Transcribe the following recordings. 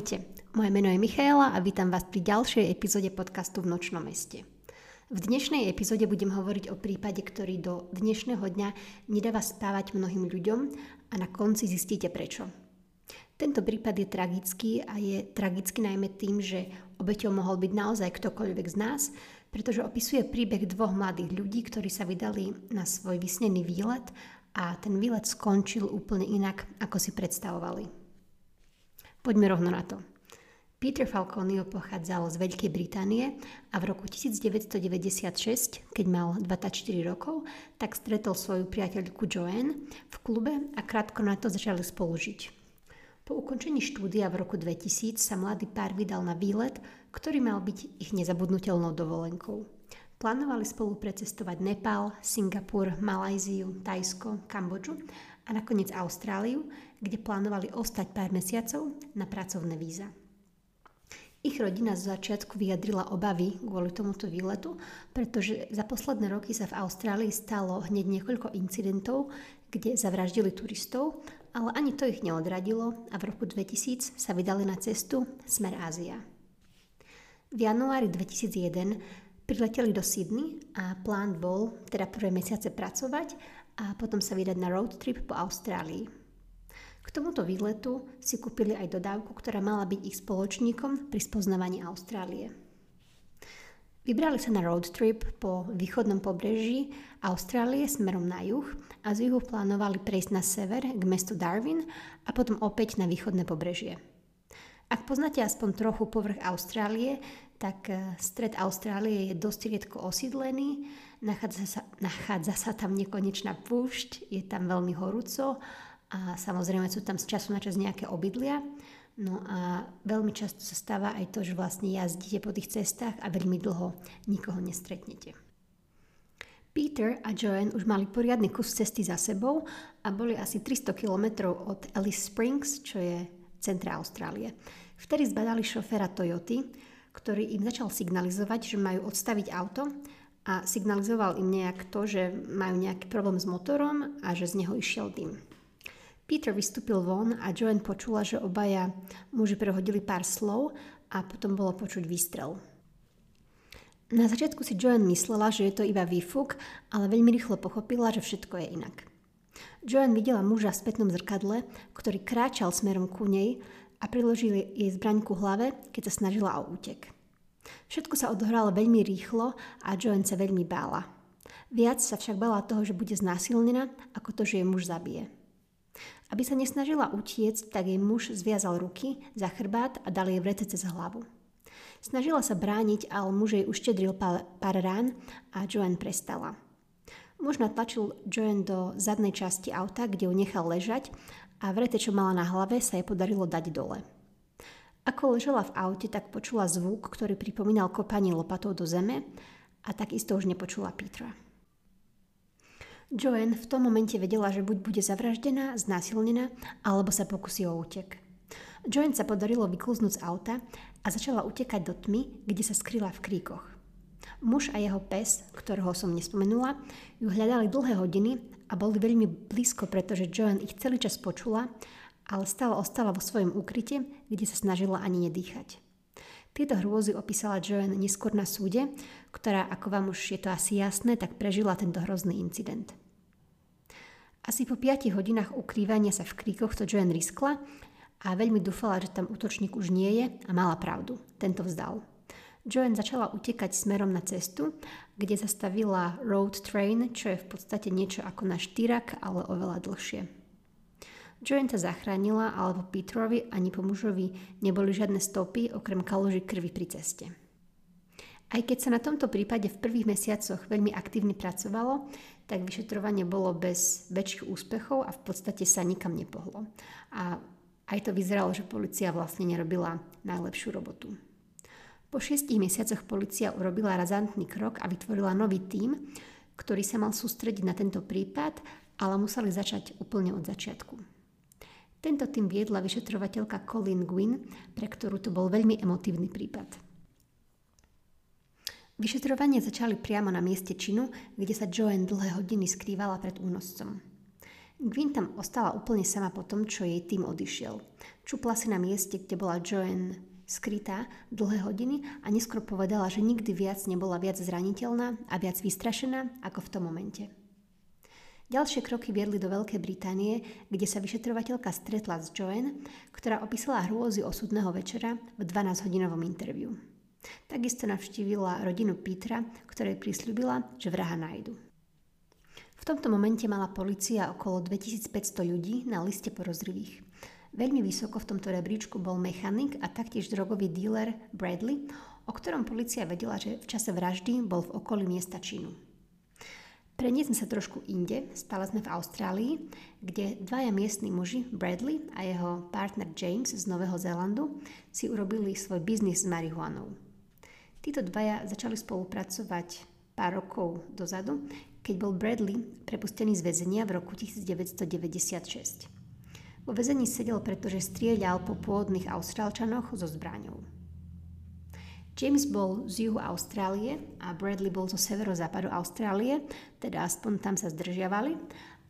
Ahojte, moje meno je Michaela a vítam vás pri ďalšej epizóde podcastu v Nočnom meste. V dnešnej epizóde budem hovoriť o prípade, ktorý do dnešného dňa nedáva spávať mnohým ľuďom a na konci zistíte prečo. Tento prípad je tragický a je tragický najmä tým, že obeťou mohol byť naozaj ktokoľvek z nás, pretože opisuje príbeh dvoch mladých ľudí, ktorí sa vydali na svoj vysnený výlet a ten výlet skončil úplne inak, ako si predstavovali. Poďme rovno na to. Peter Falconio pochádzal z Veľkej Británie a v roku 1996, keď mal 24 rokov, tak stretol svoju priateľku Joanne v klube a krátko na to začali spolužiť. Po ukončení štúdia v roku 2000 sa mladý pár vydal na výlet, ktorý mal byť ich nezabudnutelnou dovolenkou. Plánovali spolu precestovať Nepál, Singapur, Malajziu, Tajsko, Kambodžu a nakoniec Austráliu, kde plánovali ostať pár mesiacov na pracovné víza. Ich rodina z začiatku vyjadrila obavy kvôli tomuto výletu, pretože za posledné roky sa v Austrálii stalo hneď niekoľko incidentov, kde zavraždili turistov, ale ani to ich neodradilo a v roku 2000 sa vydali na cestu smer Ázia. V januári 2001 prileteli do Sydney a plán bol teda prvé mesiace pracovať a potom sa vydať na road trip po Austrálii. K tomuto výletu si kúpili aj dodávku, ktorá mala byť ich spoločníkom pri spoznávaní Austrálie. Vybrali sa na road trip po východnom pobreží Austrálie smerom na juh a z juhu plánovali prejsť na sever k mestu Darwin a potom opäť na východné pobrežie. Ak poznáte aspoň trochu povrch Austrálie, tak eh, stred Austrálie je dosť riedko osídlený, nachádza sa, nachádza sa tam nekonečná púšť, je tam veľmi horúco a samozrejme sú tam z času na čas nejaké obydlia. No a veľmi často sa stáva aj to, že vlastne jazdíte po tých cestách a veľmi dlho nikoho nestretnete. Peter a Joanne už mali poriadny kus cesty za sebou a boli asi 300 km od Alice Springs, čo je centra Austrálie. Vtedy zbadali šoféra Toyoty, ktorý im začal signalizovať, že majú odstaviť auto a signalizoval im nejak to, že majú nejaký problém s motorom a že z neho išiel dym. Peter vystúpil von a Joanne počula, že obaja muži prehodili pár slov a potom bolo počuť výstrel. Na začiatku si Joanne myslela, že je to iba výfuk, ale veľmi rýchlo pochopila, že všetko je inak. Joanne videla muža v spätnom zrkadle, ktorý kráčal smerom ku nej a priložil jej zbraň ku hlave, keď sa snažila o útek. Všetko sa odohralo veľmi rýchlo a Joanne sa veľmi bála. Viac sa však bála toho, že bude znásilnená, ako to, že jej muž zabije. Aby sa nesnažila utiecť, tak jej muž zviazal ruky za chrbát a dal jej vrete cez hlavu. Snažila sa brániť, ale muž jej uštedril pár, pár rán a Joanne prestala. Muž natlačil Joanne do zadnej časti auta, kde ju nechal ležať a vrete, čo mala na hlave, sa jej podarilo dať dole. Ako ležela v aute, tak počula zvuk, ktorý pripomínal kopanie lopatou do zeme a takisto už nepočula Petra. Joanne v tom momente vedela, že buď bude zavraždená, znásilnená, alebo sa pokusí o útek. Joanne sa podarilo vyklúznuť z auta a začala utekať do tmy, kde sa skryla v kríkoch. Muž a jeho pes, ktorého som nespomenula, ju hľadali dlhé hodiny a boli veľmi blízko, pretože Joanne ich celý čas počula, ale stále ostala vo svojom úkryte, kde sa snažila ani nedýchať. Tieto hrôzy opísala Joanne neskôr na súde, ktorá, ako vám už je to asi jasné, tak prežila tento hrozný incident. Asi po 5 hodinách ukrývania sa v kríkoch to Joanne riskla a veľmi dúfala, že tam útočník už nie je a mala pravdu. Tento vzdal. Joanne začala utekať smerom na cestu, kde zastavila road train, čo je v podstate niečo ako na štyrak, ale oveľa dlhšie. Joanne sa zachránila, ale po Petrovi ani po mužovi neboli žiadne stopy okrem kaluži krvi pri ceste. Aj keď sa na tomto prípade v prvých mesiacoch veľmi aktívne pracovalo, tak vyšetrovanie bolo bez väčších úspechov a v podstate sa nikam nepohlo. A aj to vyzeralo, že policia vlastne nerobila najlepšiu robotu. Po šiestich mesiacoch policia urobila razantný krok a vytvorila nový tím, ktorý sa mal sústrediť na tento prípad, ale museli začať úplne od začiatku. Tento tým viedla vyšetrovateľka Colin Gwyn, pre ktorú to bol veľmi emotívny prípad. Vyšetrovanie začali priamo na mieste činu, kde sa Joanne dlhé hodiny skrývala pred únoscom. Gwyn tam ostala úplne sama po tom, čo jej tým odišiel. Čupla si na mieste, kde bola Joanne skrytá dlhé hodiny a neskôr povedala, že nikdy viac nebola viac zraniteľná a viac vystrašená ako v tom momente. Ďalšie kroky viedli do Veľkej Británie, kde sa vyšetrovateľka stretla s Joanne, ktorá opísala hrôzy osudného večera v 12-hodinovom interviu. Takisto navštívila rodinu Petra, ktorej prislúbila, že vraha nájdu. V tomto momente mala policia okolo 2500 ľudí na liste porozrivých. Veľmi vysoko v tomto rebríčku bol mechanik a taktiež drogový díler Bradley, o ktorom policia vedela, že v čase vraždy bol v okolí miesta činu. Preniesme sa trošku inde, stále sme v Austrálii, kde dvaja miestni muži, Bradley a jeho partner James z Nového Zélandu, si urobili svoj biznis s marihuanou. Títo dvaja začali spolupracovať pár rokov dozadu, keď bol Bradley prepustený z väzenia v roku 1996. Vo väzení sedel, pretože strieľal po pôvodných Austrálčanoch so zbraňou. James bol z juhu Austrálie a Bradley bol zo severozápadu Austrálie, teda aspoň tam sa zdržiavali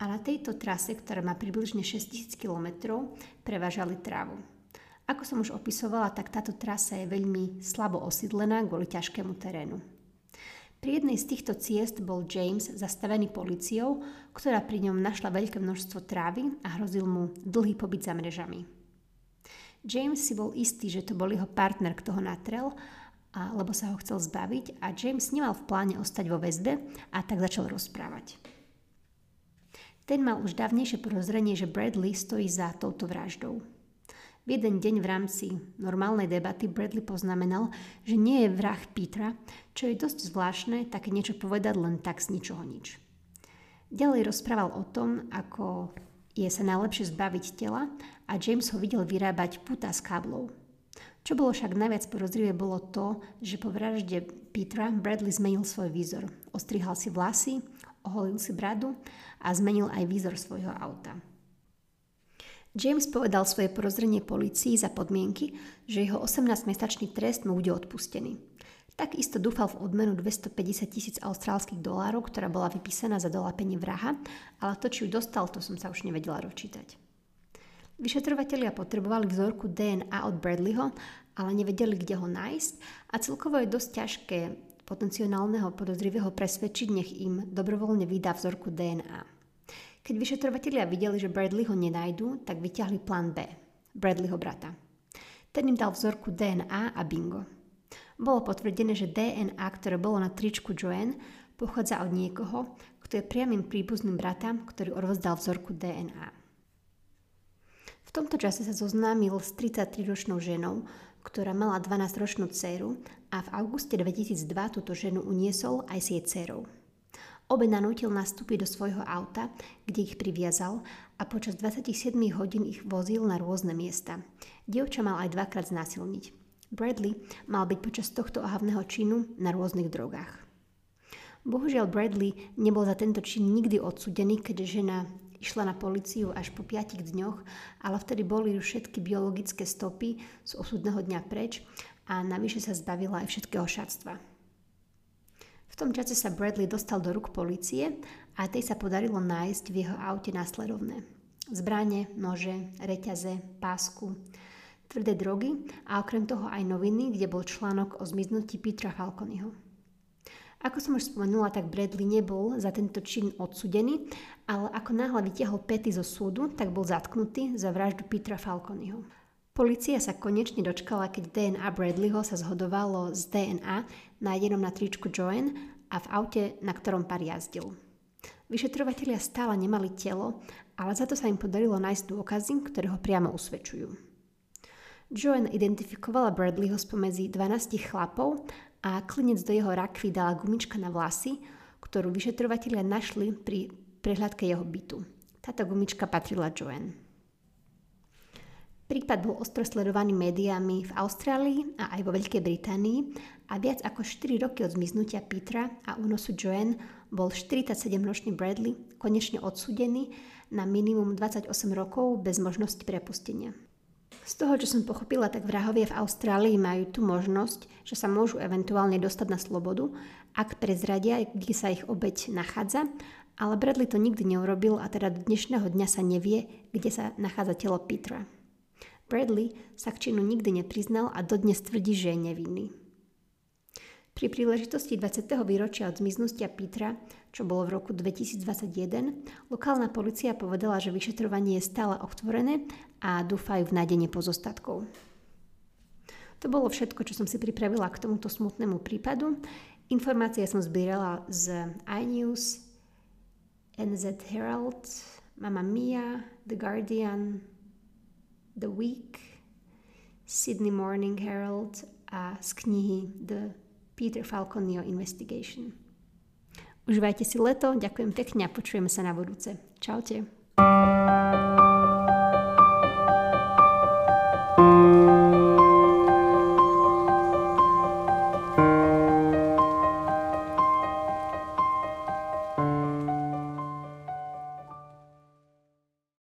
a na tejto trase, ktorá má približne 6000 km, prevážali trávu. Ako som už opisovala, tak táto trasa je veľmi slabo osídlená kvôli ťažkému terénu. Pri jednej z týchto ciest bol James zastavený policiou, ktorá pri ňom našla veľké množstvo trávy a hrozil mu dlhý pobyt za mrežami. James si bol istý, že to bol jeho partner, kto ho natrel a, lebo sa ho chcel zbaviť a James nemal v pláne ostať vo väzbe a tak začal rozprávať. Ten mal už dávnejšie porozrenie, že Bradley stojí za touto vraždou. V jeden deň v rámci normálnej debaty Bradley poznamenal, že nie je vrah Petra, čo je dosť zvláštne také niečo povedať len tak z ničoho nič. Ďalej rozprával o tom, ako je sa najlepšie zbaviť tela a James ho videl vyrábať puta z káblov. Čo bolo však najviac porozrivé bolo to, že po vražde Petra Bradley zmenil svoj výzor. Ostrihal si vlasy, oholil si bradu a zmenil aj výzor svojho auta. James povedal svoje porozrenie policii za podmienky, že jeho 18-mesačný trest mu bude odpustený. Takisto dúfal v odmenu 250 tisíc austrálskych dolárov, ktorá bola vypísaná za dolapenie vraha, ale to, či ju dostal, to som sa už nevedela dočítať. Vyšetrovatelia potrebovali vzorku DNA od Bradleyho, ale nevedeli, kde ho nájsť a celkovo je dosť ťažké potenciálneho podozrivého presvedčiť, nech im dobrovoľne vydá vzorku DNA. Keď vyšetrovatelia videli, že Bradley ho nenajdu, tak vyťahli plán B, Bradleyho brata. Ten im dal vzorku DNA a bingo. Bolo potvrdené, že DNA, ktoré bolo na tričku Joanne, pochádza od niekoho, kto je priamým príbuzným brata, ktorý odvozdal vzorku DNA. V tomto čase sa zoznámil s 33-ročnou ženou, ktorá mala 12-ročnú dceru a v auguste 2002 túto ženu uniesol aj s jej dcerou. Obe nanútil nastúpiť do svojho auta, kde ich priviazal a počas 27 hodín ich vozil na rôzne miesta. Dievča mal aj dvakrát znásilniť. Bradley mal byť počas tohto ohavného činu na rôznych drogách. Bohužiaľ Bradley nebol za tento čin nikdy odsudený, keďže žena Išla na policiu až po 5 dňoch, ale vtedy boli už všetky biologické stopy z osudného dňa preč a navyše sa zbavila aj všetkého šatstva. V tom čase sa Bradley dostal do rúk policie a tej sa podarilo nájsť v jeho aute následovné. Zbranie, nože, reťaze, pásku, tvrdé drogy a okrem toho aj noviny, kde bol článok o zmiznutí Petra Falconyho. Ako som už spomenula, tak Bradley nebol za tento čin odsudený, ale ako náhle vytiahol pety zo súdu, tak bol zatknutý za vraždu Petra Falconyho. Polícia sa konečne dočkala, keď DNA Bradleyho sa zhodovalo s DNA nájdenom na tričku Joanne a v aute, na ktorom pár jazdil. Vyšetrovatelia stále nemali telo, ale za to sa im podarilo nájsť dôkazy, ktoré ho priamo usvedčujú. Joanne identifikovala Bradleyho spomedzi 12 chlapov a klinec do jeho rakvy dala gumička na vlasy, ktorú vyšetrovatelia našli pri prehľadke jeho bytu. Táto gumička patrila Joanne. Prípad bol ostro sledovaný médiami v Austrálii a aj vo Veľkej Británii a viac ako 4 roky od zmiznutia Petra a únosu Joanne bol 47-ročný Bradley konečne odsudený na minimum 28 rokov bez možnosti prepustenia. Z toho, čo som pochopila, tak vrahovia v Austrálii majú tú možnosť, že sa môžu eventuálne dostať na slobodu, ak prezradia, kde sa ich obeď nachádza ale Bradley to nikdy neurobil a teda do dnešného dňa sa nevie, kde sa nachádza telo Petra. Bradley sa k činu nikdy nepriznal a dodnes tvrdí, že je nevinný. Pri príležitosti 20. výročia od zmiznutia Petra, čo bolo v roku 2021, lokálna policia povedala, že vyšetrovanie je stále otvorené a dúfajú v nájdenie pozostatkov. To bolo všetko, čo som si pripravila k tomuto smutnému prípadu. Informácie som zbierala z iNews, NZ Herald, Mamma Mia, The Guardian, The Week, Sydney Morning Herald a z knihy The Peter Falconio Investigation. Užívajte si leto, ďakujem pekne a počujeme sa na budúce. Čaute.